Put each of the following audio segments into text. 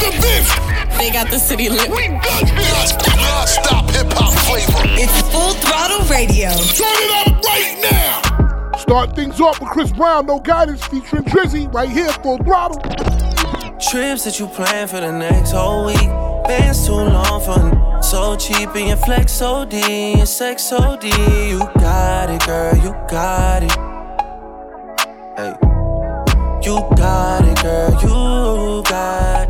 Mr. Vince. They got the city lit. We got this non-stop hip hop flavor. It's Full Throttle Radio. Turn it up right now. Start things off with Chris Brown, No Guidance, featuring Drizzy, right here, full throttle. Trips that you plan for the next whole week. Bands too long for so cheap and your flex OD and sex OD. You got it, girl, you got it. Hey, you got it, girl, you got it.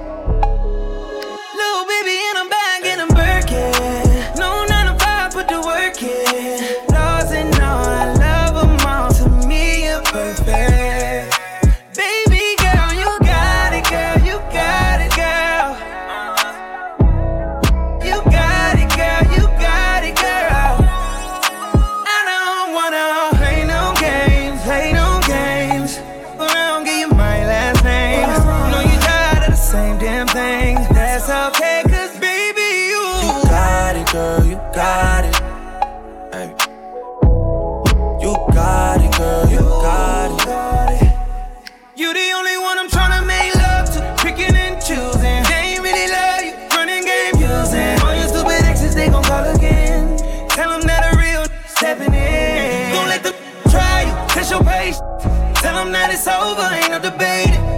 Thing. That's okay, cause baby, you. You got it, girl, you got it. Hey. You got it, girl, you got it. You the only one I'm tryna make love to, picking and choosing. They ain't really love you, running game using. All your stupid exes, they gon' call again. Tell them that a real stepping in. Don't let them try you, test your patience. Tell them that it's over, ain't no debating.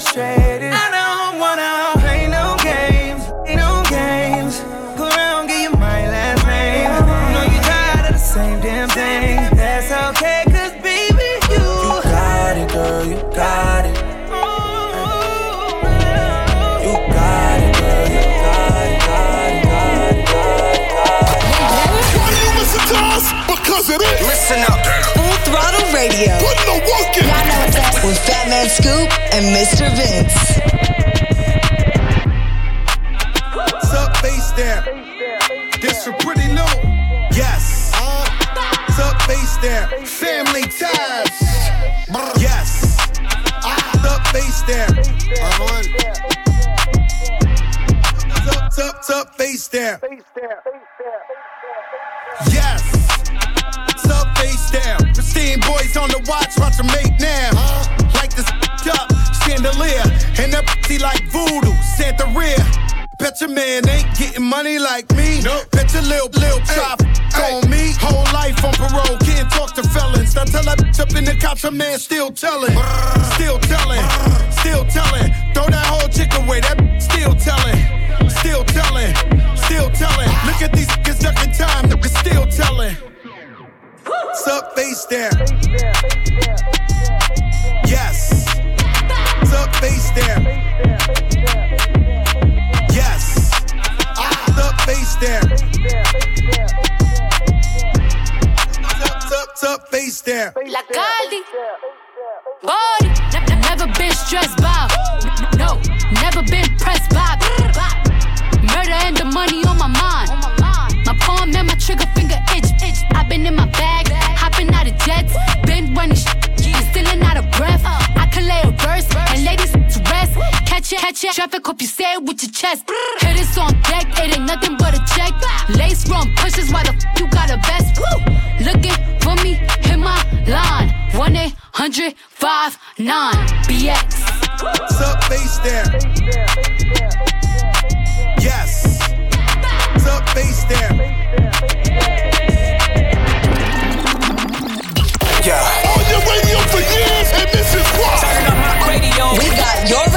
Frustrated. I don't wanna play no games, play no games. Go around, give you my last name. You know you tired of the same damn thing. That's okay, cause baby, you. You got it, girl, you got it. You got it, girl, you got it, got it, got it, got it, got it. Why you listen us? Because it is. Listen up. Full Throttle Radio. Fat Man Scoop and Mr. Vince. What's up, face there? This for pretty new. Yes. What's up, face there? Family ties. Yes. What's up, face there? What's up, up, up, face there? Yes. What's up, face down? Pristine boys on the watch, watch them make now. Bet your man ain't getting money like me. Nope. Bet your lil, lil chop on me. Whole life on parole, can't talk to felons. Now tell that bitch up in the cops, a man still telling. Still telling, still telling. Throw that whole chick away, that still telling. Still telling, still telling. Look at these niggas ducking time, niggas still telling. What's up, face there? Yes. Up, face there? Yes. What's up, face there? What's up, face there? La Caldi. Body. Ne- ne- never been stressed by. No, never been pressed by. Murder and the money on my mind. My palm and my trigger finger itch. I've been in my bag, hopping out of jets, been running sh- Catch it, catch it. Traffic, hope you say it with your chest. Hit this on deck, it ain't nothing but a check. Lace run pushes, why the f- you got a vest? Woo! Looking for me, hit my line. 1 800 59 BX. What's up, face there? Yes. What's up, face there? Yeah. On your radio for years, and this is why. We got your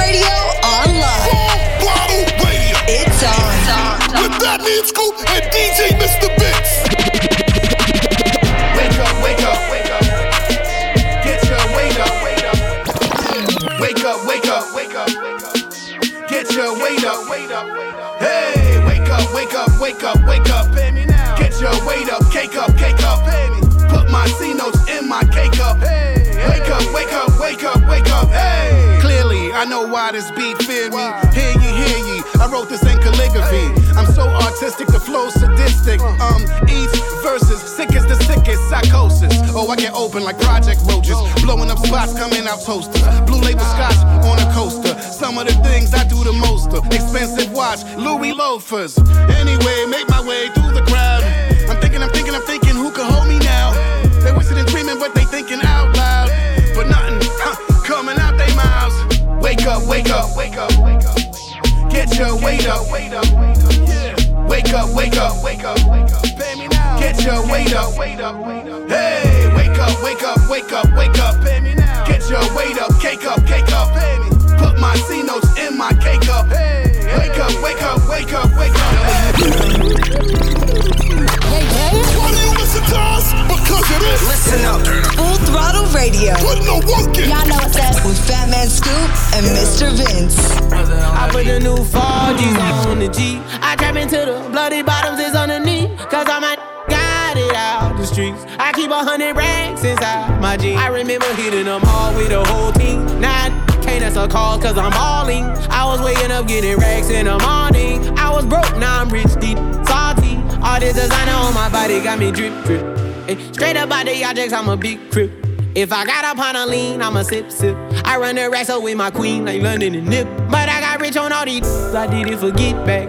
open like project roaches, blowing up spots, coming out toasters. Blue label scotch on a coaster. Some of the things I do the most of. Expensive watch, Louis loafers. Anyway, make my way through the crowd. I'm thinking, I'm thinking, I'm thinking, who could hold me now? They wishing and dreaming, but they thinking out loud. But nothing huh, coming out they mouths. Wake up, wake up, wake up, wake up. Get your weight up, wait up, wait up. Wake up, wake up, wake up, wake up. Pay me now. Get your weight up, wait up, wait up. Hey, wake up, wake up, wake up. Pay me now. Get your weight up, cake up, cake up. Pay me. Put my C notes in my cake up. Hey, wake up, wake up, wake up, wake up. Hey, hey. Why do you listen to us? Because it is. Listen up. Full throttle radio. Put no work in. Y'all know what's up. With Fat Man Scoop and Mr. Vince. I put the new 4Gs on the G. I trap into the bloody bottoms is underneath. Streets. I keep a hundred racks inside my jeans. I remember hitting them all with the whole team. Now I can't answer a call cause I'm balling. I was waking up getting racks in the morning. I was broke, now I'm rich, deep, salty. All this designer on my body got me drip, drip. Hey, straight up out the objects, I'm a big crip. If I got up on a lean, I'm a sip sip. I run the racks up with my queen like London and Nip. But I got rich on all these, I did it for get back.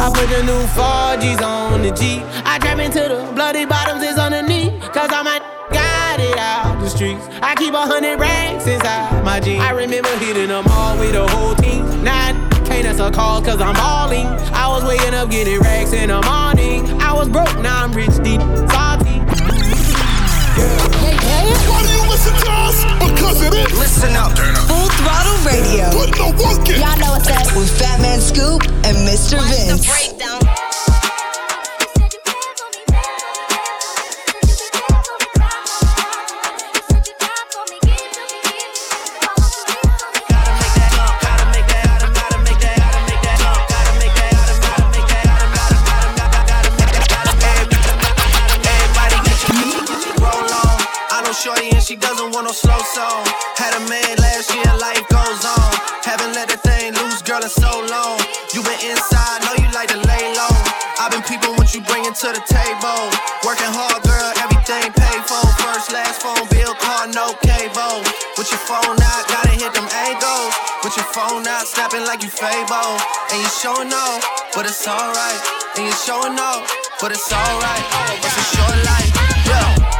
I put the new 4Gs on the G. I trap into the bloody bottoms is underneath. Cause I'm a got it out the streets. I keep a hundred racks inside my jeans. I remember hitting them all with the whole team. Now I can't answer a call cause I'm balling. I was waking up getting racks in the morning. I was broke, now I'm rich, deep, salty. You listen to us? Because it is. Listen up. Full throttle radio. Put no work in. Y'all know what's up. With Fat Man Scoop and Mr. Vince. Song. Had a man last year, life goes on. Haven't let the thing loose, girl, in so long. You been inside, know you like to lay low. I've been peeping what you bringing to the table. Working hard, girl, everything paid for. First, last phone bill, car, no cable. With your phone out, gotta hit them angles. With your phone out, snapping like you Fable. And you showing off, but it's alright. And you showing off, but it's alright. It's a short life, yeah.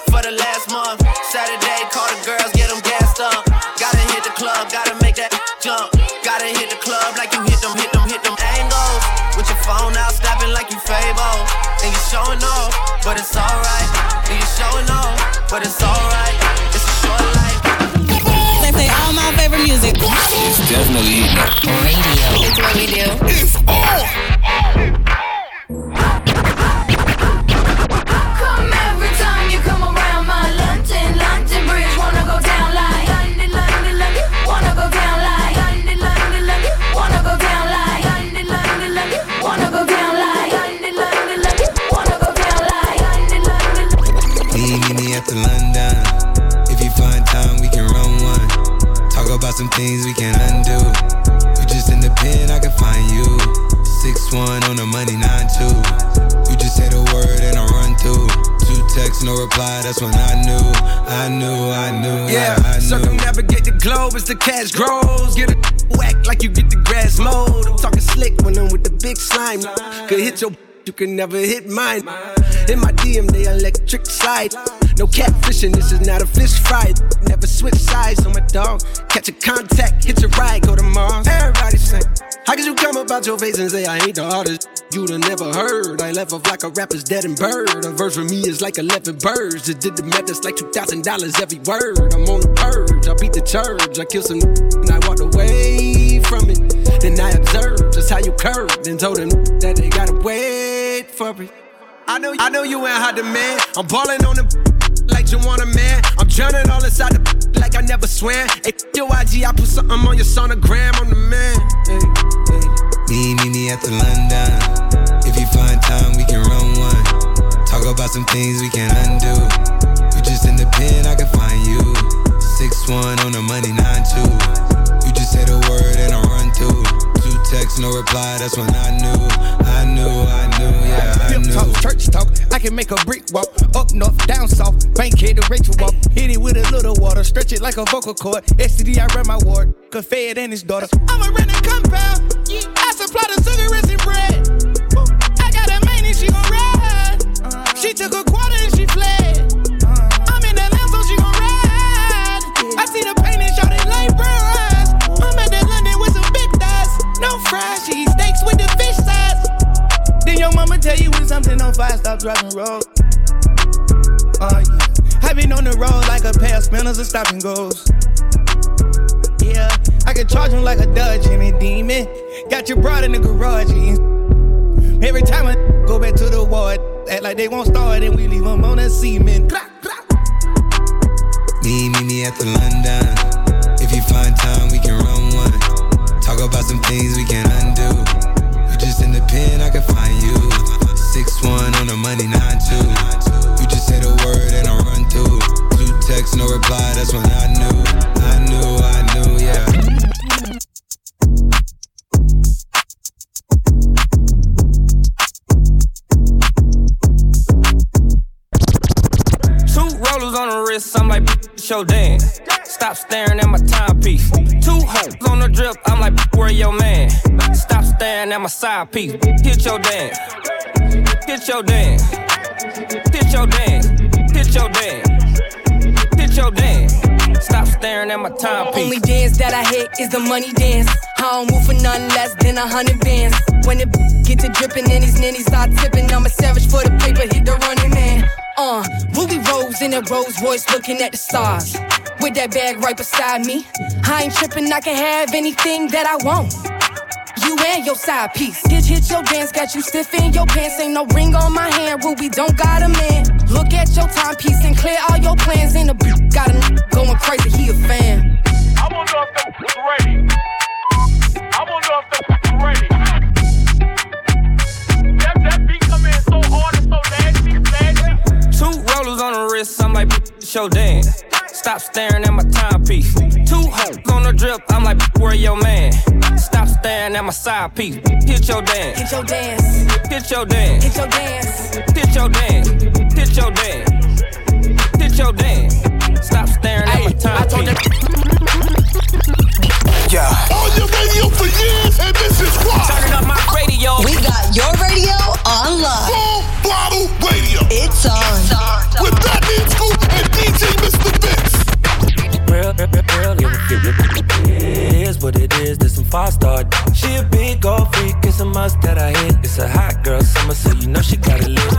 jump. The cash grows. Get a whack like you get the grass mowed. I'm talking slick when I'm with the big slime. Could hit your, you can never hit mine. In my DM, they electric slide. No catfishing, this is not a fish fry. Never switch sides on my dog. Catch a contact, hit your ride, go to Mars. Everybody sing. How could you come about your face and say I ain't the artist? You'd have never heard. I left off like a rapper's dead and bird. A verse for me is like 11 birds. Just did the math, that's like $2,000 every word. I'm on the purge, I beat the church. I killed some and I walked away from it. Then I observed just how you curved and told them that they gotta wait for it. I know, I know you ain't hot demand. I'm balling on them like you want a man. Drowning all inside the like I never swam. Hey, your IG, I put something on your sonogram. I'm the man. Hey. Me, me, me the London. If you find time, we can run one. Talk about some things we can undo. You just in the pen, I can find you. Six one on the money, nine two. You just say the word and I run through. Two texts, no reply. That's when I knew, knew, I knew, yeah, I Pimp knew. talk, church talk. I can make a brick walk. Up north, down south. Bank head to Rachel walk. Hit it with a little water. Stretch it like a vocal cord. STD, I ran my ward. Could fed and his daughter. I'm a renting compound. I supply the sugar and when something on stop driving road. Uh, yeah. I been on the road like a pair of spinners and stopping goes. Yeah, I can charge him like a Dodge and a demon. Got your broad in the garage. and Every time I go back to the ward, act like they won't start and we leave them on a cement. Me, me, me at the London. If you find time, we can run one. Talk about some things we can undo. You just in the pen, I can find you. Six one on the money, nine two. You just say the word and I run through. Two texts, no reply. That's when I knew, I knew, I knew, yeah. Two rollers on the wrist, I'm like, show dance. Stop staring at my timepiece. Two hoes on the drip, I'm like, where your man? Stop staring at my side piece. Hit your dance. Hit your dance. Hit your dance. Hit your dance. Hit your dance. Stop staring at my timepiece. Only dance that I hit is the money dance. I don't move for nothing less than a hundred bands. When it get to dripping and these ninnies start tipping, I'm a savage for the paper, hit the running man. Uh, Ruby Rose in a Rolls Royce looking at the stars. With that bag right beside me. I ain't tripping, I can have anything that I want. You and your side piece. Hit, hit your dance, got you stiff in your pants. Ain't no ring on my hand, Ruby don't got a man. Look at your timepiece and clear all your plans. In the got a n- going crazy, he a fan. I wonder if they ready. I wonder if they ready. That, that beat come in so hard and so nasty, nasty. Two rollers on the wrist, I'm like, show dance. Stop staring at my timepiece. Two hoes on the drip, I'm like, where your man? Stop staring at my side piece. Hit your dance. Hit your dance. Hit your dance. Hit your dance. Hit your dance. Hit your dance. Hit your dance. Five star. She a big old freak, it's a must that I hit. It's a hot girl summer, so you know she got it lit.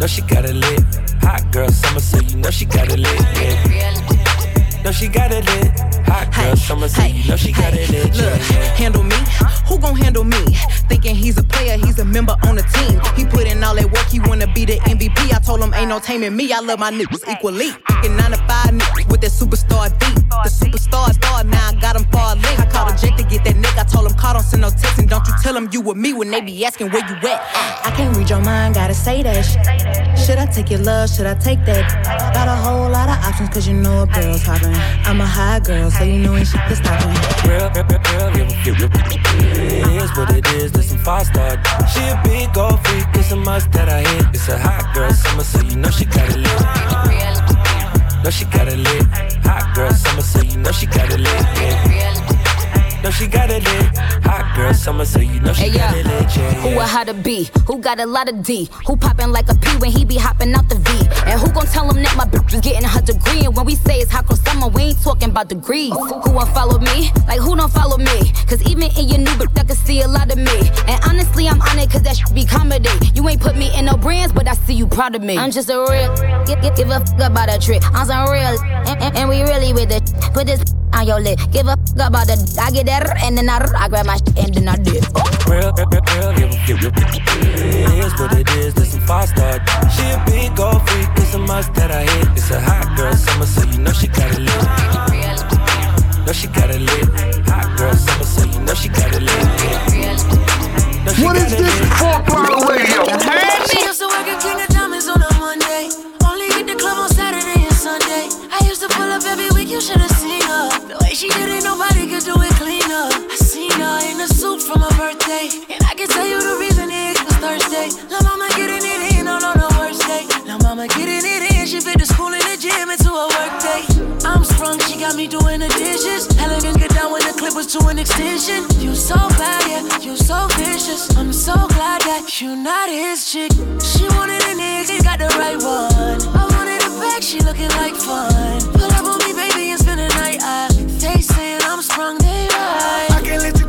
Know she got it lit. Hot girl summer, so you know she got it lit. Yeah. Know she got it lit. Hot girl summer, so you know she got it lit. Look, handle me. Who gon' handle me? Thinking he's a player, he's a member on the team. Be the MVP. I told him ain't no taming me. I love my niggas equally. Fucking 9 to 5 niggas with that superstar beat. The superstar star, now I got him far link. I called a Jake to get that nigga. I told him call, don't send no text. And don't you tell him you with me when they be asking where you at. I can't read your mind, gotta say that shit. Should I take your love? Should I take that? Got a whole lot of options, cause you know a girl's hopping. I'm a high girl, so you know when shit is stopping. Real, real, real, real, real, real. It is what it is, some five star. She a big gold freak, it's a must that I hit. It's a hot girl summer, so you know she got it lit. Know she got it lit. Hot girl summer, so you know she got it lit. Yeah know she got it lit. Hot girl summer, so you know she hey, got it lit. Yeah, Who a how to be? Who got a lot of D? Who poppin' like a P when he be hopping out the V? And who gon' tell him that my bitch is getting her degree? And when we say it's hot summer, we ain't talking about degrees. Who won't follow me? Like who don't follow me? Cause even in your new bitch, I can see a lot of me. And honestly, I'm on it cause that should be comedy. You ain't put me in no brands, but I see you proud of me. I'm just a real, give, give, give a fuck about a trick. I'm some real, and, and, we really with it. Put this on your lip. Give a fuck about the I get that and then I, I grab my shit and then I dip. Real, real, real, real, real, It is what it is, this some five star. She a big gold freak, it's a must that I hit. It's a hot girl summer, so you know she got it lit. Know she got it lit. Hot girl summer, so you know she got it lit. What is this? Full Throttle Radio. She used to work at King of Diamonds on a Monday. Only hit the club on Saturday and Sunday. I used to pull up every week, you should have seen her. The way she did it, nobody could do it cleaner. I seen her in a suit for my birthday. And I can tell you the reason it was Thursday. La mama getting it in on, on the worst day. La mama getting it in, she fit the school and the gym into a work day. I'm sprung, she got me doing the dishes. Elegant get down when the clip was to an extension. You so bad, yeah, you so vicious. I'm so glad that you not his chick. She wanted a nigga, got the right one. I wanted a bag, she looking like fun. Pull up on me, baby, and spend the night. I, they saying I'm sprung, they right. I can't let you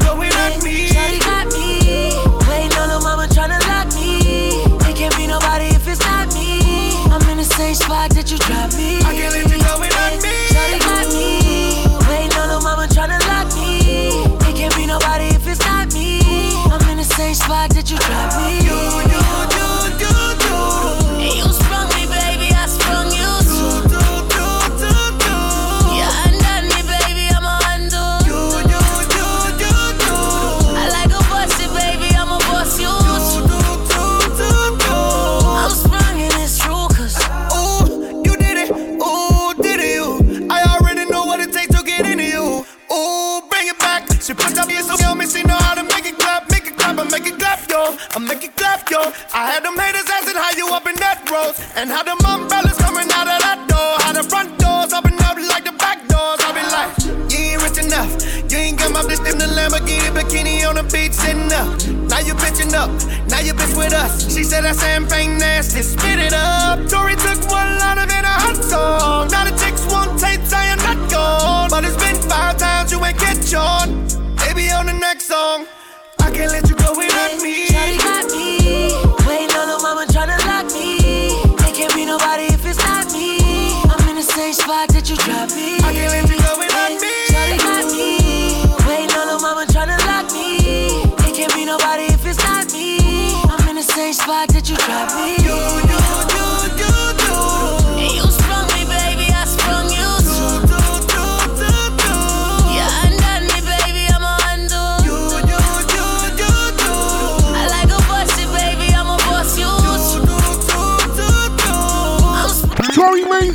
in the same spot that you dropped me. I can't let you go without me. Shawty got me. Waiting on the mama tryna lock me. It can't be nobody if it's not me. I'm in the same spot that you dropped me.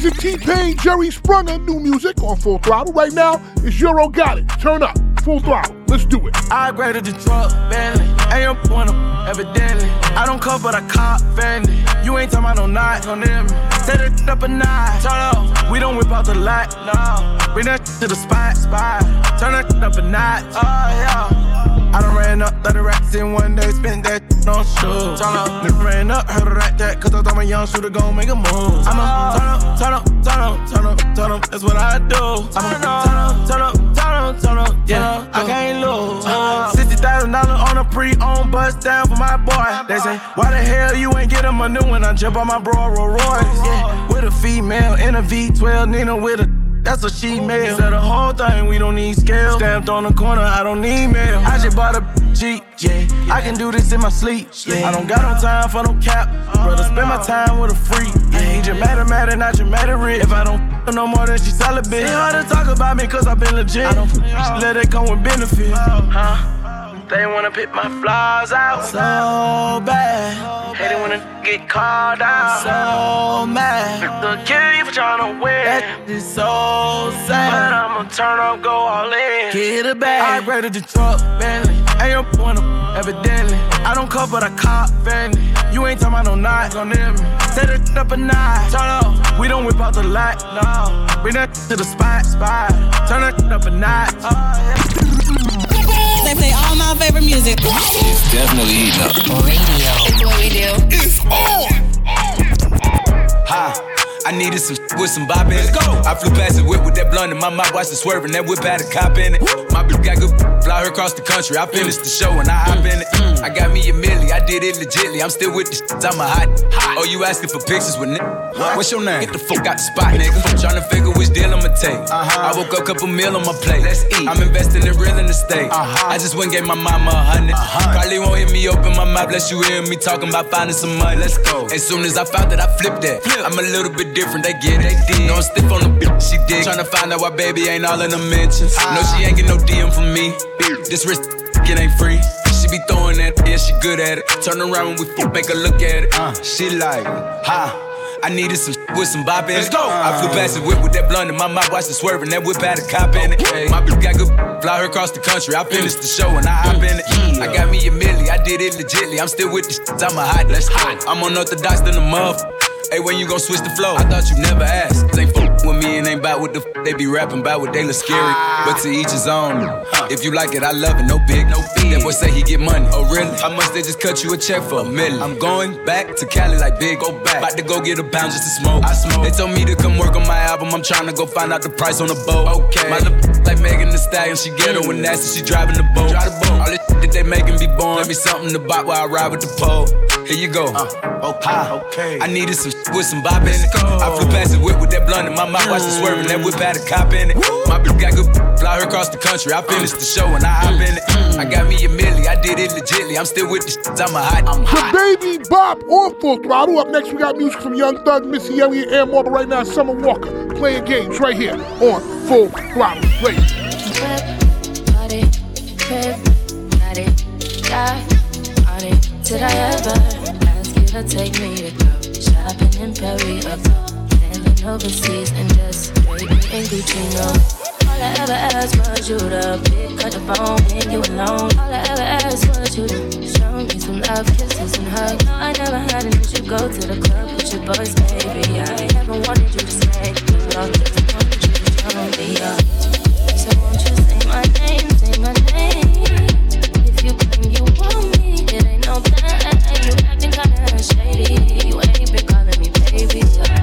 Lanez and T-Pain, Jerry Sprunger, new music on Full Throttle. Right now, it's Euro Got It. Turn up. Full Throttle. Let's do it. I upgraded the truck, Bentley. Ain't wanna, evidently. I don't cut, but I cop Fendi. You ain't talking about no knots on them. Set it up a notch. Turn up. We don't whip out the lot, no. Bring that to the spot, spot. Turn that up a notch. Oh, yeah. I done ran up 30 racks in one day, spent that on shoes. Turn up, then ran up, heard of that, that, cause I thought my young shooter gon' make a move. I'm a turn up, turn up, turn up, turn up, turn up, that's what I do. I'm a turn up, turn up, turn up, turn up, yeah, I can't lose. Thousand dollars on a pre-owned bus down for my boy. They say, why the hell you ain't get him a new one? I jump on my bro Rolls Royce, yeah, with a female in a V12, Nina with a that's what she mail. Said the whole thing, we don't need scale. Stamped on the corner, I don't need mail. I just bought a Jeep, yeah. I can do this in my sleep, yeah. I don't got no time for no cap. Brother, spend my time with a freak. Yeah, he just matter, matter, not just matter rich. If I don't no more, then she celibate. It's hard to talk about me, cause I been legit. I don't let it come with benefits, huh? They wanna pick my flaws out so bad. Hate it when a get called out so mad. The kill for trying to win. That is so sad. But I'ma turn up, go all in. Get it back. I rated the truck, Bentley. Ain't your wanna evidently. I don't cut, but I cop Fendi. You ain't talking about no knots on them. Set it up a notch. Turn up. We don't whip out the light, no. Bring that to the spot, spot. Turn it up a notch. Oh, They play all my favorite music. It's definitely heating up. Radio. It's what we do. It's on. Ha. I needed some with some bop in it. Let's go. I flew past the whip with that blunt in my mouth, watched it swerving. That whip had a cop in it. My bitch got good, fly her across the country. I finished the show and I hop in it. Mm. I got me a milli, I did it legitly. I'm still with the shit, I'm a hot. Oh, you asking for pictures with nigga? What's your name? Get the fuck out the spot, nigga. Tryna figure which deal I'ma take. Uh-huh. I woke up, couple meal on my plate. Let's eat. I'm investing in real estate. Uh-huh. I just went and gave my mama a 100 uh-huh. Probably won't hear me open my mouth, unless you hear me talking about finding some money. Let's go. As soon as I found that, I flipped that. Flip. I'm a little bit different, they get it. No, I'm stiff on the bitch, she dig. Tryna find out why baby ain't all in the mentions. No, she ain't get no DM from me. This wrist, it ain't free. Be throwing that, yeah, she good at it. Turn around when we fuck, make her look at it. Uh, she like, ha. I needed some with some bop in it. Let's go. I flew past the whip with that blunt in my mouth, watched it swerving. That whip had a cop in it. My bitch got good, fly her across the country. I finished the show and I hop in it. I got me a milli, I did it legitly. I'm still with the shit, I'm a hot. Let's go. I'm unorthodox than a muff. Hey, when you gon' switch the flow? I thought you never asked. Fuck with me and ain't bout what the f- they be rapping about what they look scary. Ah. But to each his own. If you like it, I love it. No big, no fee. That boy say he get money. Oh really? How much they just cut you a check for a million? I'm going back to Cali like big. Go back. About to go get a pound just to smoke. I smoke. They told me to come work on my album. I'm trying to go find out the price on the boat. Okay. My little like Megan Thee Stallion. She ghetto and nasty. She driving the boat. Drive the boat. All this that they making be born. Let me something to buy while I ride with the pole. Here you go. Uh, okay. okay. I needed some with some bop in it. I flew past the whip with that blunt in my mouth, watched it swerving. That whip had a cop in it. My bitch got good, fly her across the country. I finished the show and I hop in it. Mm-hmm. I got me a milli, I did it legitly. I'm still with the shit, I'm a hot. I'm hot. DaBaby bop on full throttle. Up next, we got music from Young Thug, Missy Elliott, and more. But right now, Summer Walker playing games right here on Full Throttle Radio. Party, crib, party, die, party. Did I ever ask you to take me to go shopping in Paris or sailing overseas and just me in Gucci? No. All I ever asked was you to pick up the phone when you alone. All I ever asked was you to show me some love, kisses and hugs. No, I never had an issue. Go to the club with your boys, baby. I never wanted you to stay, I just wanted you to show me up. So won't you say my name, say my name? If you claim you want me, it ain't no plan. You acting kinda shady. You ain't been calling me baby.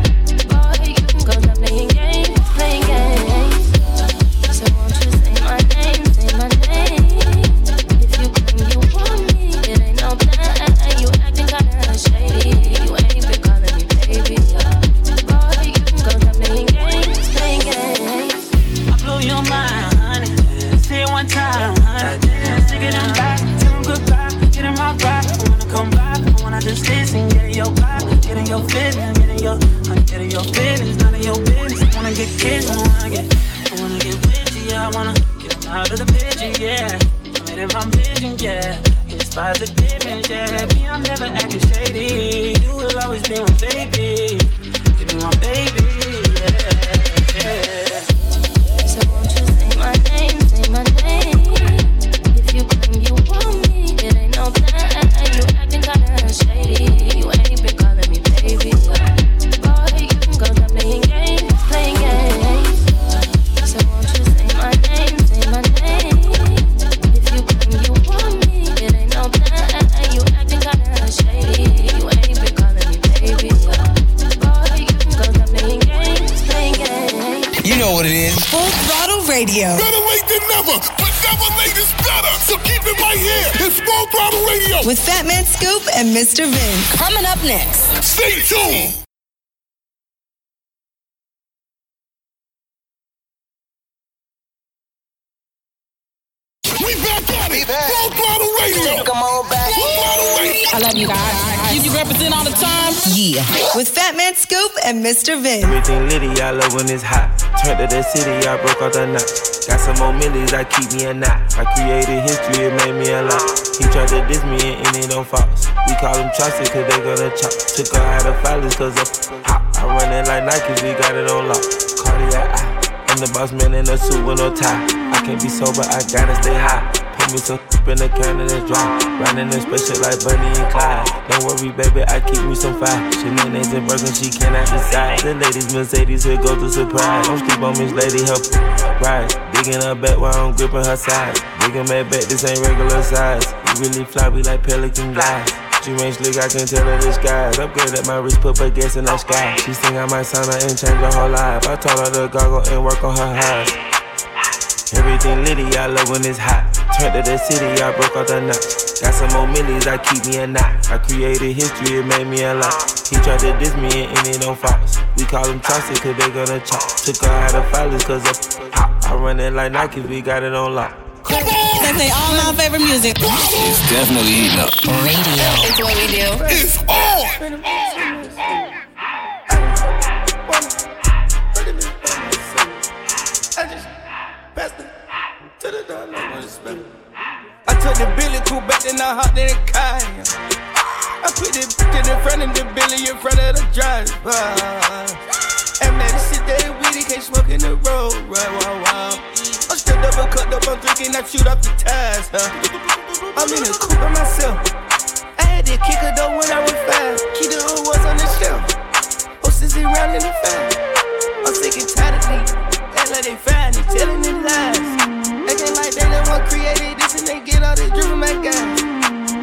Turned to the city, I broke all the knots. Got some more millies, I keep me a knot. I created history, it made me a lot. He tried to diss me and it don't false. We call them chopsticks cause they gonna chop. Took her out of filers cause of hot. I run it like Nike, we got it on lock. Cardiac eye. I'm the boss man in a suit with no tie. I can't be sober, I gotta stay high. Put me some in the can it's dry. Riding in spaceship like Bunny and Clyde. Don't worry, baby, I keep me some fire. Shenanigans and Birkin, she cannot decide. The ladies, Mercedes, here goes the surprise. Don't sleep on Miss Lady, help ride. Digging her back while I'm gripping her side. Digging my back, this ain't regular size. You really fly, we like Pelican guys. She ain't slick, I can tell her disguise. Upgrade at my wrist, put gas in the sky. She think I might sign her and change her whole life. I told her to goggle and work on her eyes. Everything litty, I love when it's hot. Turned to the city, I broke all the knots. Got some more millies, I keep me a knot. I created history, it made me a lot. He tried to diss me and it don't false. We call them chopsticks cause they gonna chop. Took her out of filers cause of hot. I run it like Nike, we got it on lock. They play all my favorite music. It's definitely heating up. Radio. It's what we do. It's on. I took the Billy cool back, then I hopped in the car. I put the bitch in the front of the Billy in front of the driver. And man, this shit that weedy can't smoke in the road. I'm stripped up and cut up, I'm drinking, I shoot off the tires. Huh? I'm in the coupe by myself. I had to kick her though when I was five. Keep the old ones on the shelf. Horses around in the fan. I'm sick and tired of these. Act they fine, they telling them lies. Acting like they the one created this and they get all this from my guys.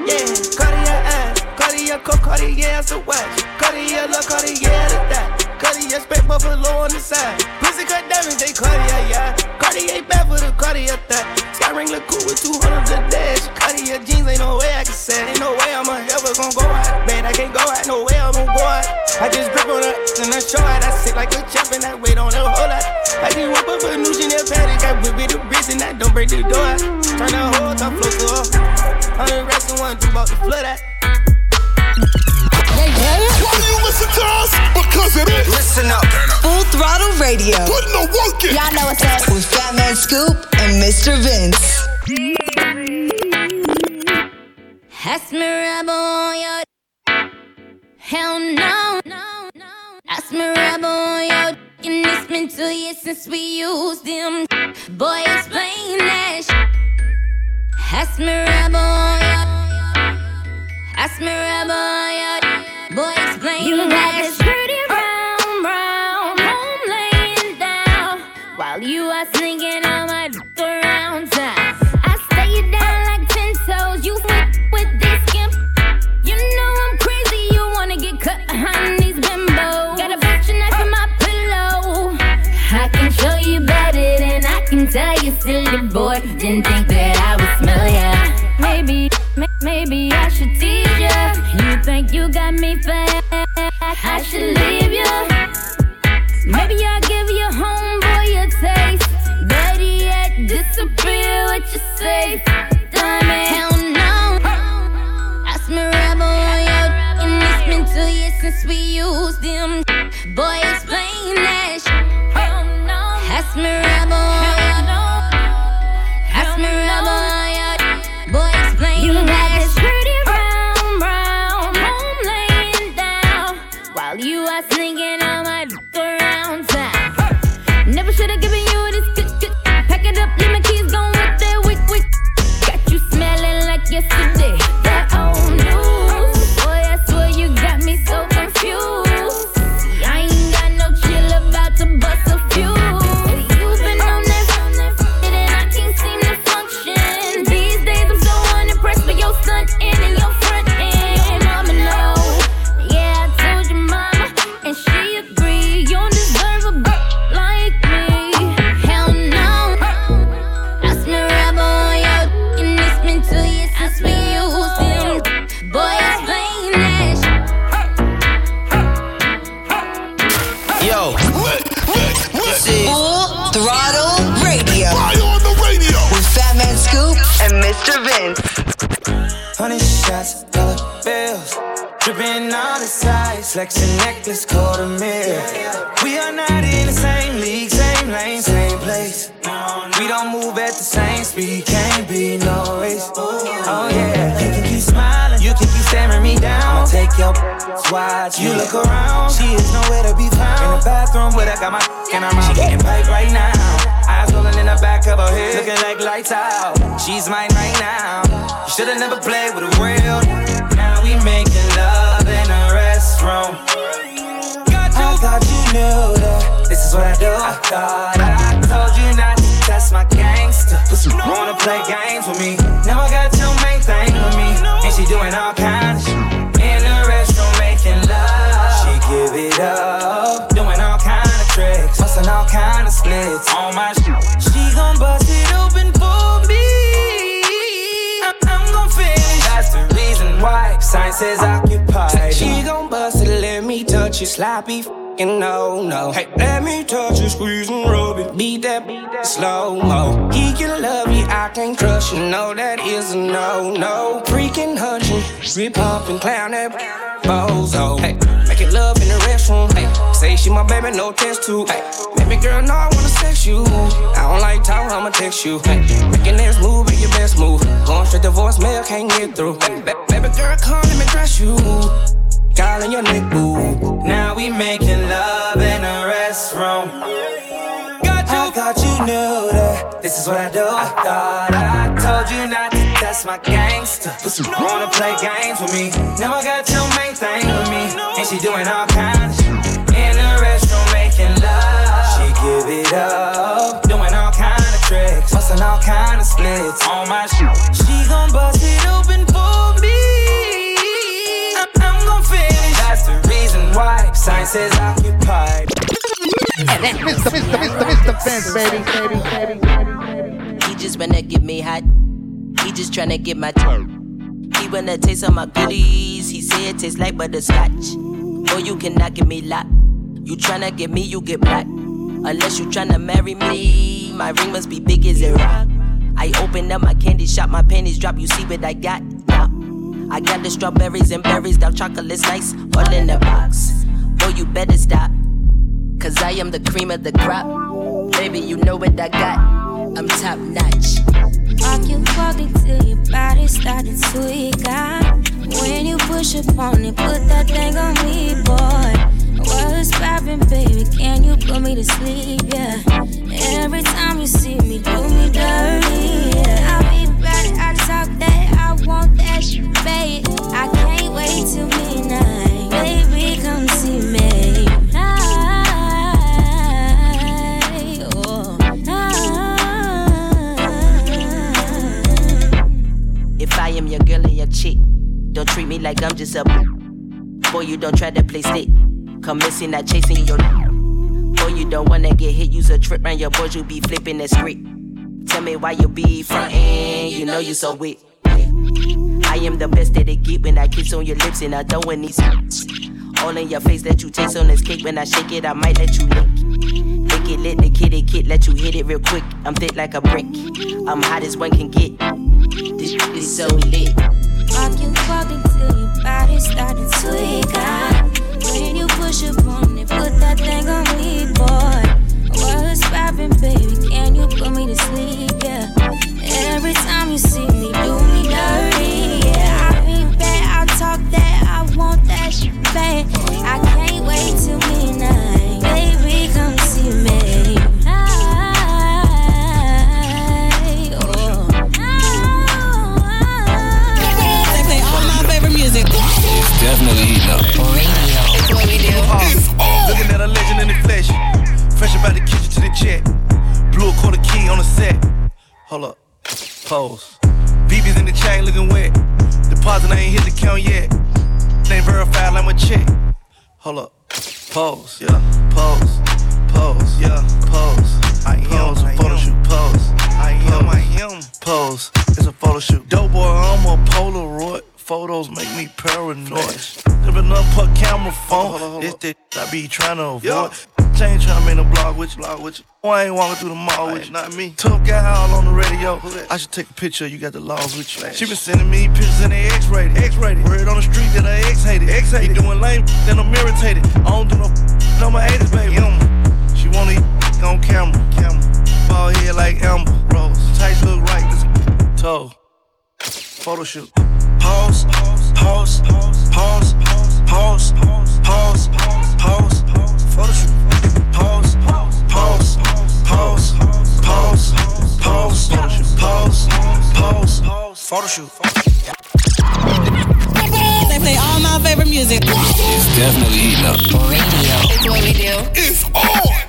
Yeah, Cartier eyes, Cartier coat, Cartier a watch, Cartier look, Cartier the dot, Cartier spec buffalo on the side. Pussy cut diamonds, they Cartier, yeah. Cartier bad for the Cartier thought. Sky ring look cool with 200 a dash. Cartier jeans, ain't no way I can say. Ain't no way I'm ever gonna go out. Man, I can't go out, no way I'm gonna go out. I just grip on her and I show out. I sit like a champ and I wait on her whole lot. I just whip up a new Chanel paddock, I whip it the wrist and I don't break the door. Turn the whole top floor to off. I'm the rest of one, do about the flood out. Why do you listen to us? Because it is. Listen up. Full Throttle Radio. Putting the work in. Y'all know what's up. With Fat Man Scoop and Mr. Vince. That's me rebel on your. Hell no. That's me rebel on your. And it's been two years since we used them. Boy, explain that. sh- That's me rebel on your. That's me rebel on your. Boy, explain You got this Honey shots, dollar bills. Dripping on the sides, flexing necklace, a mirror. We are not in the same league, same lane, same place. We don't move at the same speed, can't be no race. Oh yeah, you can keep smiling, you can keep staring me down. I'ma take your watch, you look around, she is nowhere to be found. In the bathroom where I got my and I'm out, she getting paid right now. Eyes rolling in the back of her head, looking like lights out. She's mine right now. You should've never played with a real. Now we making love in a restroom. I thought you knew that this is what I do. I thought I told you not to test my gangster. But you Wanna play games with me? Now I got your main thing with me, and she doing all kinds of shit. Give it up, doing all kind of tricks, busting all kind of splits on my shit. She gon' bust it open for me. I- I'm gon' finish. That's the reason why science says occupied. She gon' bust it, let me touch it, sloppy. f***ing no, no. Hey, let me touch it, squeeze and rub it. Beat that, beat that slow mo. He can love you, I can't trust you. No, that is a no, no. Freaking hunching, rip and clown that bozo. Hey, making love in the restroom. Hey, say she my baby, no test too. Hey, baby girl, no, I wanna sex you. I don't like talk, I'ma text you. Hey, making this move, be your best move. Going straight to voicemail, can't get through. Hey, baby girl, come let me dress you. Calling your neck, boo. Now we making love in a restroom. Got you. I thought you knew that this is what I do. I thought I told you not to test my gangster. Wanna play games with me? Now I got your main thing with me, and she doing all kinds of shit in the restroom making love. She give it up, doing all kind of tricks, busting all kind of splits on my shit. She gon' bust it open for me. I'm, I'm gon' finish. That's the reason why sign says occupied. Mr. Mr. Mr. Mr. Vince, baby, baby, baby, baby. He just wanna get me hot. He just tryna get my tongue. He wanna taste of my goodies. He say it tastes like butterscotch. Boy, you cannot get me locked. You tryna get me, you get blocked. Unless you tryna marry me, my ring must be big as a rock. I open up my candy shop, my panties drop. You see what I got? I got the strawberries and berries, dark chocolate slice, all in the box. Boy, you better stop. Cause I am the cream of the crop. Baby, you know what I got. I'm top notch. Walk you walk till your body started to out. When you push up on it, put that thing on me, boy. What's poppin', baby? Can you put me to sleep? Come missing, not chasing your. Boy, you don't wanna get hit. Use a trip round your boys, you be flipping the script. Tell me why you be frontin', you know you so weak. I am the best that it get when I kiss on your lips and I don't throwin' these. All in your face, let you taste on this cake. When I shake it, I might let you lick. Lick it, lit the kitty kid, let you hit it real quick. I'm thick like a brick. I'm hot as one can get. This is so lit. Walk you walk until your body started to up. When you push up on it, put that thing on me, boy. What's poppin', baby? Can you put me to sleep? Yeah. Every time you see me, do me dirty. Yeah, I be bad, I talk that, I want that shit bad. I can't wait till midnight, a legend in the flesh. Fresh about the kitchen to the jet. Blew a quarter key on the set. Hold up. Pose. BB's in the chain looking wet. Deposit I ain't hit the count yet. Ain't verified like my check. Hold up. Pose. Yeah. Pose. Pose. Yeah. Pose. I am. Pose. Photo shoot. Pose. I am. I am. Pose. It's a photo shoot. Dope boy, I'm a Polaroid. Photos make me paranoid. Never none put camera phone. This the I be trying to avoid. Chain tryna make no blog with you, blog with you. Why I ain't walking through the mall with you? Not me. Tough guy all on the radio. I should take a picture. You got the laws with you. She been sending me pictures in the X-rated. X-rated. Word on the street that I X-hated. X-hated. Doing lame, then I'm irritated. I don't do no no my haters, baby. She wanna eat on camera. Camera. Ball head like Amber Rose. Tight look right. This toe. Photo shoot. Pause. Pause. Pause. Pause. Pause. Pause. Pause. Photo shoot. Pause. Pause. Pause. Pause. Pause. Pause. Pause. Pause. Photo shoot. They play all my favorite music. It's definitely heating up. Radio. It's what we do. It's on.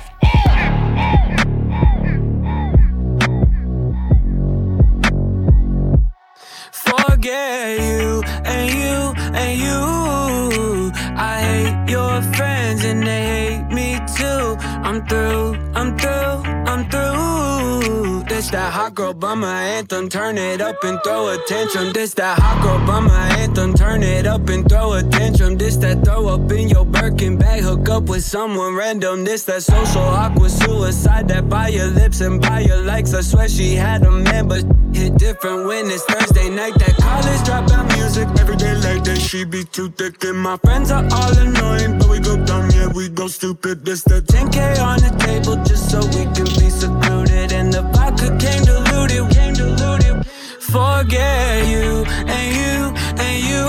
Forget you and you and you. I hate your friends and they hate me too. I'm through, I'm. This that hot girl bummer anthem. Turn it up and throw a tantrum. This that hot girl bummer anthem. Turn it up and throw a tantrum. This that throw up in your Birkin bag. Hook up with someone random. This that social awkward suicide. That by your lips and by your likes. I swear she had a man, but hit different when it's Thursday night. That college dropout music every day like that. She be too thick and my friends are all annoying, but we go dumb, yeah we go stupid. This the 10k on the table just so we can be vodka came diluted, came diluted. Forget you and you and you.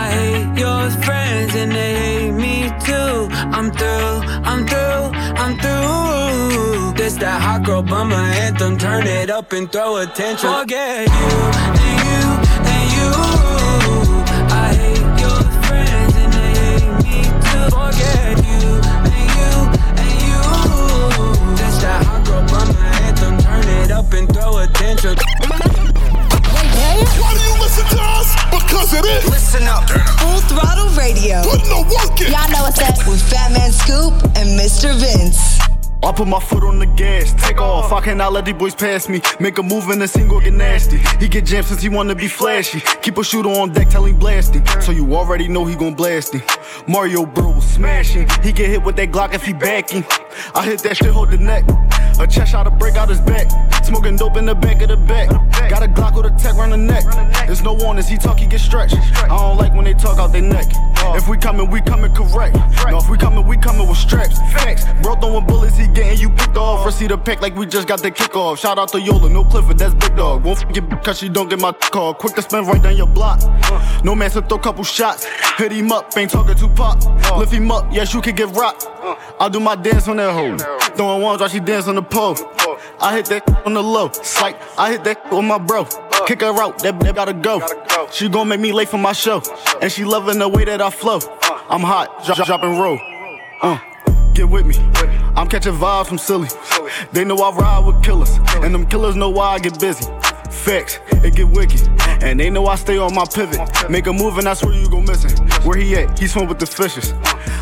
I hate your friends and they hate me too. I'm through, I'm through, I'm through. This that hot girl bummer anthem. Turn it up and throw a tantrum. Forget you and you and you. Up and throw a tantrum. Why do you listen to us? Because it is. Listen up. Full Throttle Radio. Put no work in. Y'all know what's up. With Fat Man Scoop and Mr. Vince. I put my foot on the gas, take off. I cannot let these boys pass me. Make a move and the single get nasty. He get jammed since he wanna be flashy. Keep a shooter on deck, tell him blasting. So you already know he gon' blast him. Mario Bros smashing. He get hit with that Glock if he backing. I hit that shit, hold the neck. A chest shot to break out his back. Smoking dope in the back of the back. Got a Glock with a tech around the neck. There's no warnings, he talk, he get stretched. I don't like when they talk out their neck. If we coming, we coming correct. No, if we coming, we coming with straps. Facts. Bro throwing bullets, he getting you picked off. Receive the pack like we just got the kickoff. Shout out to Yola, no Clifford, that's big dog. Won't forget cause she don't get my call. Quick to spin right down your block. No man to throw a couple shots. Hit him up, ain't talking too pop. Lift him up, yes, you can get rocked. I'll do my dance on that hoe. Throwing ones while she dance on the pole. I hit that on the low. Psych, I hit that with my bro. Kick her out, that bitch gotta go. She gon' make me late for my show. And she loving the way that I flow. I'm hot, drop, drop and roll. Uh, get with me. I'm catching vibes from silly. They know I ride with killers. And them killers know why I get busy. Facts, it get wicked. And they know I stay on my pivot. Make a move and I swear you go missing. Where he at? He swim with the fishes.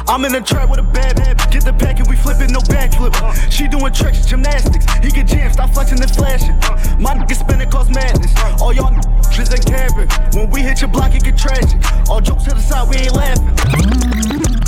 I'm in the trap with a bad habit. Get the pack and we flipping, no backflip. She doing tricks, gymnastics. He get jammed, stop flexing and flashing. My niggas spinning cause madness. All y'all niggas ain't capping. When we hit your block, it get tragic. All jokes to the side, we ain't laughing.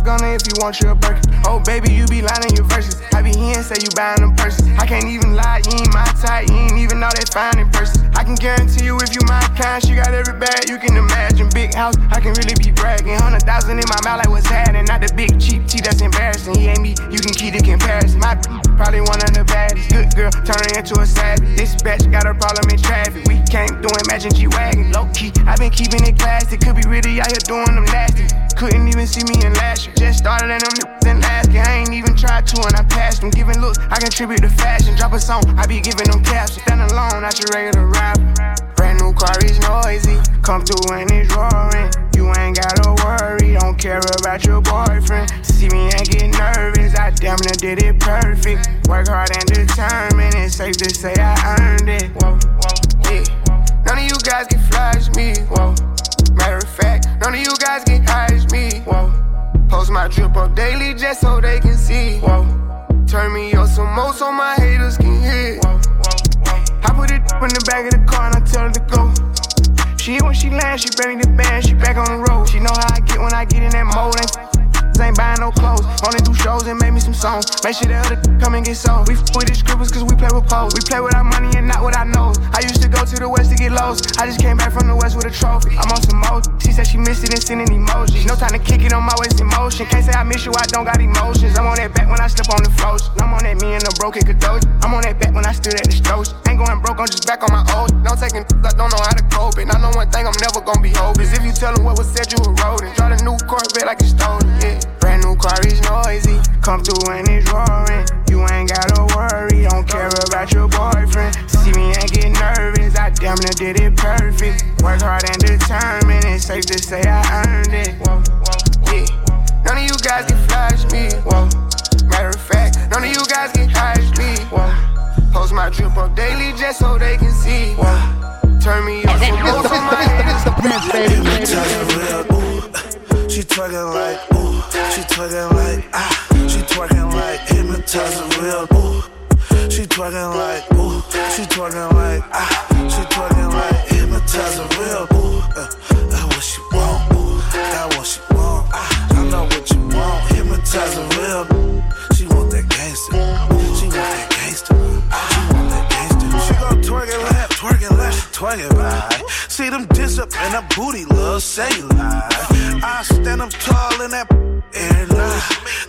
Call if you want your Birkin. Oh, baby, you be lying in your verses. I be hearing say you buying them purses. I can't even lie, you ain't my type. You ain't even know that fine in person. I can guarantee you if you my kind, she got every bag you can imagine. House, I can really be bragging. Hundred thousand in my mouth, like what's happening. Not the big cheap tea that's embarrassing. He ain't me, you can keep the comparison. My probably one of the baddest. Good girl, turning into a savage. This bitch got a problem in traffic. We can't do imagine G Wagon. Low key, i been keeping it classy. Could be really out here doing them nasty. Couldn't even see me in last year. Just started in them then last. I ain't even tried to and I passed them. Giving looks, I contribute to fashion. Drop a song, I be giving them caps. Stand alone, not your regular rapper. New car is noisy. Come through and it's roaring. You ain't gotta worry, don't care about your boyfriend. See me and get nervous, I damn near did it perfect. Work hard and determined, it's safe to say I earned it. Whoa, whoa, yeah. None of you guys can flash me, whoa. Matter of fact, none of you guys high as me, whoa. Post my drip up daily just so they can see. Whoa. Turn me up some more so my haters can hear. Whoa, whoa, put it in the back of the car and I tell her to go. She when she lands, she bring the band, she back on the road. She know how I get when I get in that mode. Ain't ain't buying no clothes. Only do shows and make me some songs. Make sure the other come and get sold. We f with the scribbles cause we play with pose. We play with our money and not what our nose. I used to go to the west to get lost. I just came back from the west with a trophy. I'm on some mode. She said she missed it and sending emojis. No time to kick it on my waist in motion. Can't say I miss you, I don't got emotions. I'm on that back when I step on the floors. I'm on that me and the broken Kadoji. I'm on that back when I stood at the stores. Ain't going broke, I'm just back on my old. No taking, I don't know how to cope And I know one thing I'm never gonna be hopeless. If you tell them what was said, you a rodent. Drive a new Corvette like it's stolen, yeah. Brand new car is noisy. Come through and it's roaring. You ain't gotta worry, don't care about your boyfriend. See me and get nervous, I damn near did it perfect. Work hard and determined, it's safe to say I earned it. Whoa, whoa, yeah. None of you guys can flash me. Whoa. Matter of fact, none of you guys can hide me. Whoa. Post my drip up daily just so they can see. Whoa. Turn me up for most of my haters. She twerking like ooh, she twerking like ah, she twerking like hypnotizer real ooh. She twerking like ooh, she twerking like ah, she twerking like hypnotizer real ooh. Uh, that what she want, ooh, that what she want. Ah, I know what you want, hypnotizer real. She want that gangster, she want that gangster, she want that gangster. She gon' twerk it left, twerk it left, twerk it right. See them diss up in her booty, say lie. I stand up tall in that air night.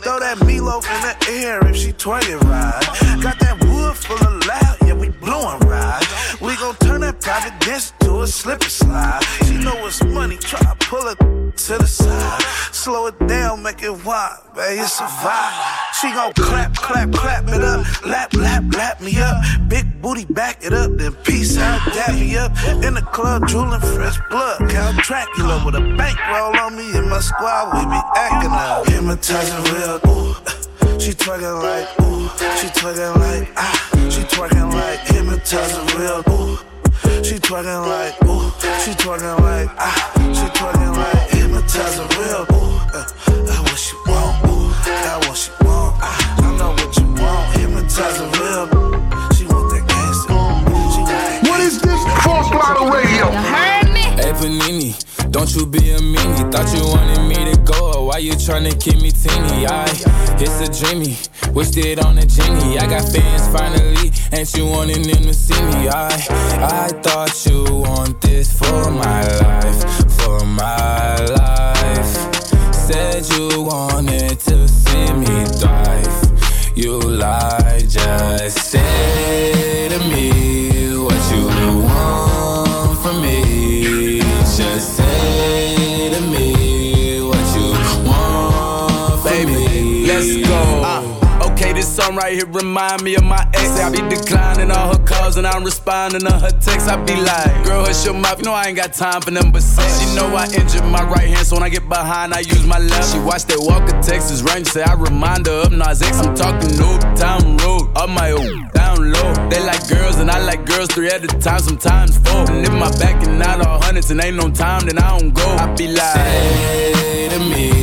Throw that meatloaf in the air if she twerk it right. Got that wood full of loud, yeah, we blowin' right. We gon' turn that private dance to a slip and slide. She know it's money, try to pull it to the side. Slow it down, make it wild, baby, it's a vibe. She gon' clap, clap, clap it up, lap, lap, lap me up. Big booty, back it up, then peace out, dap me up. In the club, drooling fresh blood, Count Dracula with a bankroll on me and my squad, we be acting up. Hypnotizing real, ooh. She twerking like, ooh. She twerking like, ah. She twerking like, hypnotizing real, ooh. She twerking like, ooh. She twerking like, ah. She twerking like, hypnotizing real, ooh. Uh, that what she want, ooh. That what she want, ah. I know what you want, hypnotizing real. She want that gangster. She want that What is this? Full Throttle Radio. Hey Panini, don't you be a meanie. Thought you wanted me to go, or why you tryna keep me teeny? I, it's a dreamy, wished it on a genie. I got fans finally, And you wanted them to see me? I, I thought you want this for my life, for my life. Said you wanted to see me thrive. You lied, just say to me what you want from me. Just say to me what you want from me. Let's go. Uh, song right here remind me of my ex. I be declining all her calls and I'm responding to her texts. I be like, girl, hush your mouth. You know I ain't got time for them but sex. She know I injured my right hand, so when I get behind, I use my left. She watched that Walker Texas Ranger, say I remind her of Nas X. I'm talking no town road, up my old down low. They like girls and I like girls three at a time, sometimes four. And if my back and not all hundreds and ain't no time, then I don't go. I be like, say to me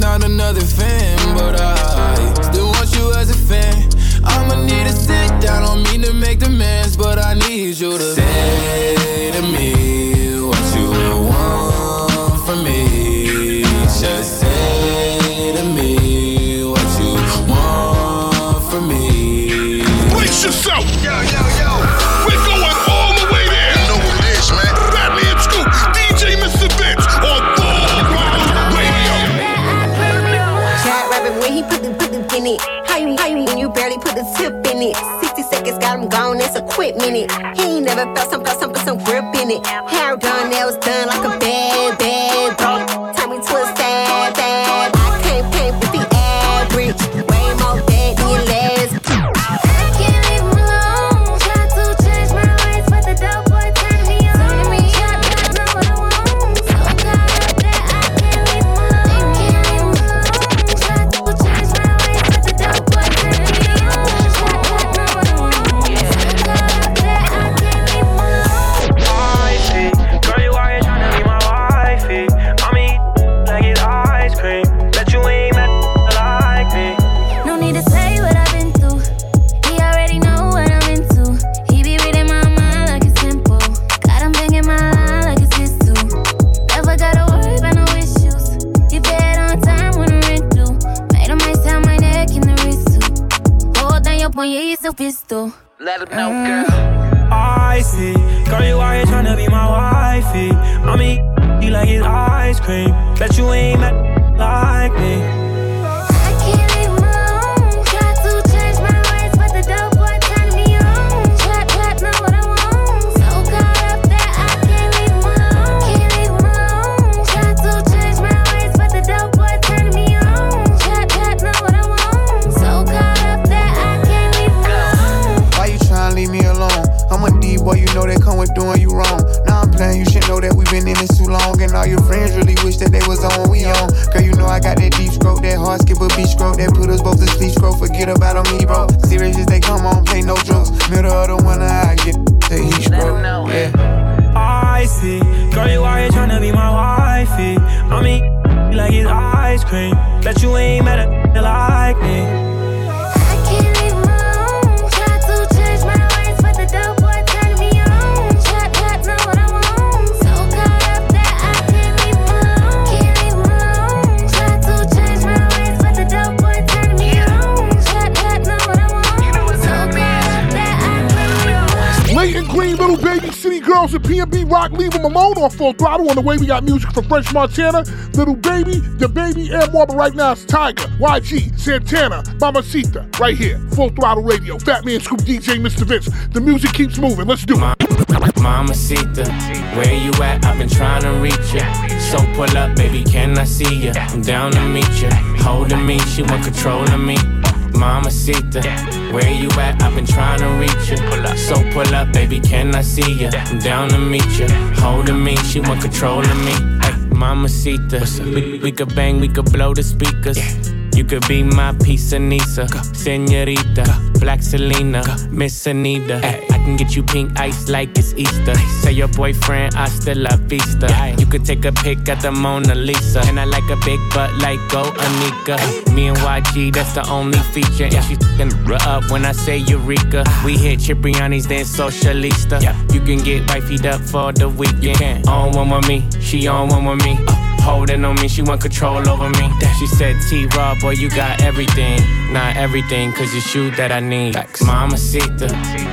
not another fan. But I still want you as a fan. I'ma need to sit down on me to make demands. But I need you to say gone, it's a quick minute. He ain't never felt some, felt some, put some grip in it. Hair done, nails done like a bad And PNB Rock, Leave 'em alone on full throttle. On the way, we got music from French Montana, Lil Baby, DaBaby, and more. But right now, it's Tyga, YG, Santana, Mamacita, right here, full throttle radio. Fat Man Scoop DJ, Mr. Vince. The music keeps moving. Let's do it. Mamacita, where you at? I've been trying to reach ya. So pull up, baby, can I see ya? I'm down to meet ya. Holding me, she want control of me. Mamacita, where you at? I've been trying to reach ya. So pull up, baby, can I see ya? I'm down to meet ya. Holding me, she want control of me. Ay, Mamacita, we, we could bang, we could blow the speakers. You could be my of Nisa, Senorita, Black Selena, Miss Anita. Ay, I can get you pink ice like it's Easter. Say your boyfriend, hasta la vista. You could take a pic at the Mona Lisa. And I like a big butt like Go Anika. Me and YG, that's the only feature. And she's up when I say Eureka. We hit Cipriani's, then Socialista. You can get wifeyed up for the weekend. On one with me, she on one with me. Holding on me, she want control over me. She said, T Raw, boy, you got everything. Not everything, cause it's you that I need. Mamacita,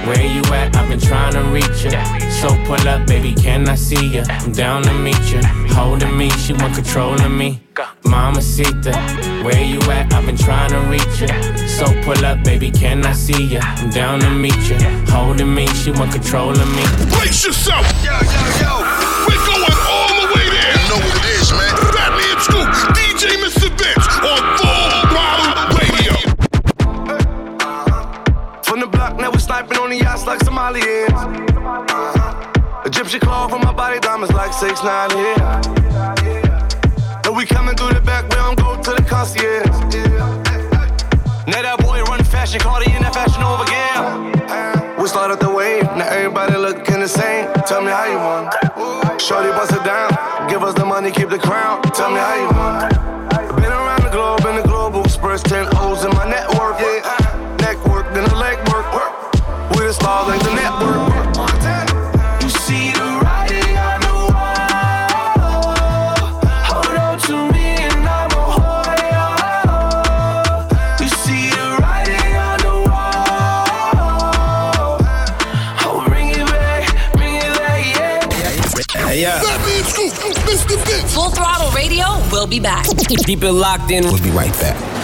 where you at? I've been trying to reach ya. So pull up, baby, can I see ya? I'm down to meet ya. Holding me, she want control of me. Mamacita, where you at? I've been trying to reach ya. So pull up, baby, can I see ya? I'm down to meet ya. Holding me, she want control of me. Brace yourself. Yo, yo, yo. We're going all the way there. You know what it is, man. Fat Man Scoop, DJ Mr. Vince on Full Throttle Radio. From the block, now we sniping on the yachts like Somalians. Uh-huh. Egyptian claw from my body, diamonds like 6 9 here. And we coming through the back, we don't go to the concierge. Now that boy run fashion, Cardi in that fashion over again. We started the wave, now everybody looking the same. Tell me how you want. Shorty bust it down, give us the money, keep the crown. Tell me how you want. Been around the globe in the global express, 10 O's in my network, yeah. Neck work, then the leg work. We the stars like the network. Scoop, Mr. Vince. Full Throttle Radio will be back. Keep it locked in. We'll be right back.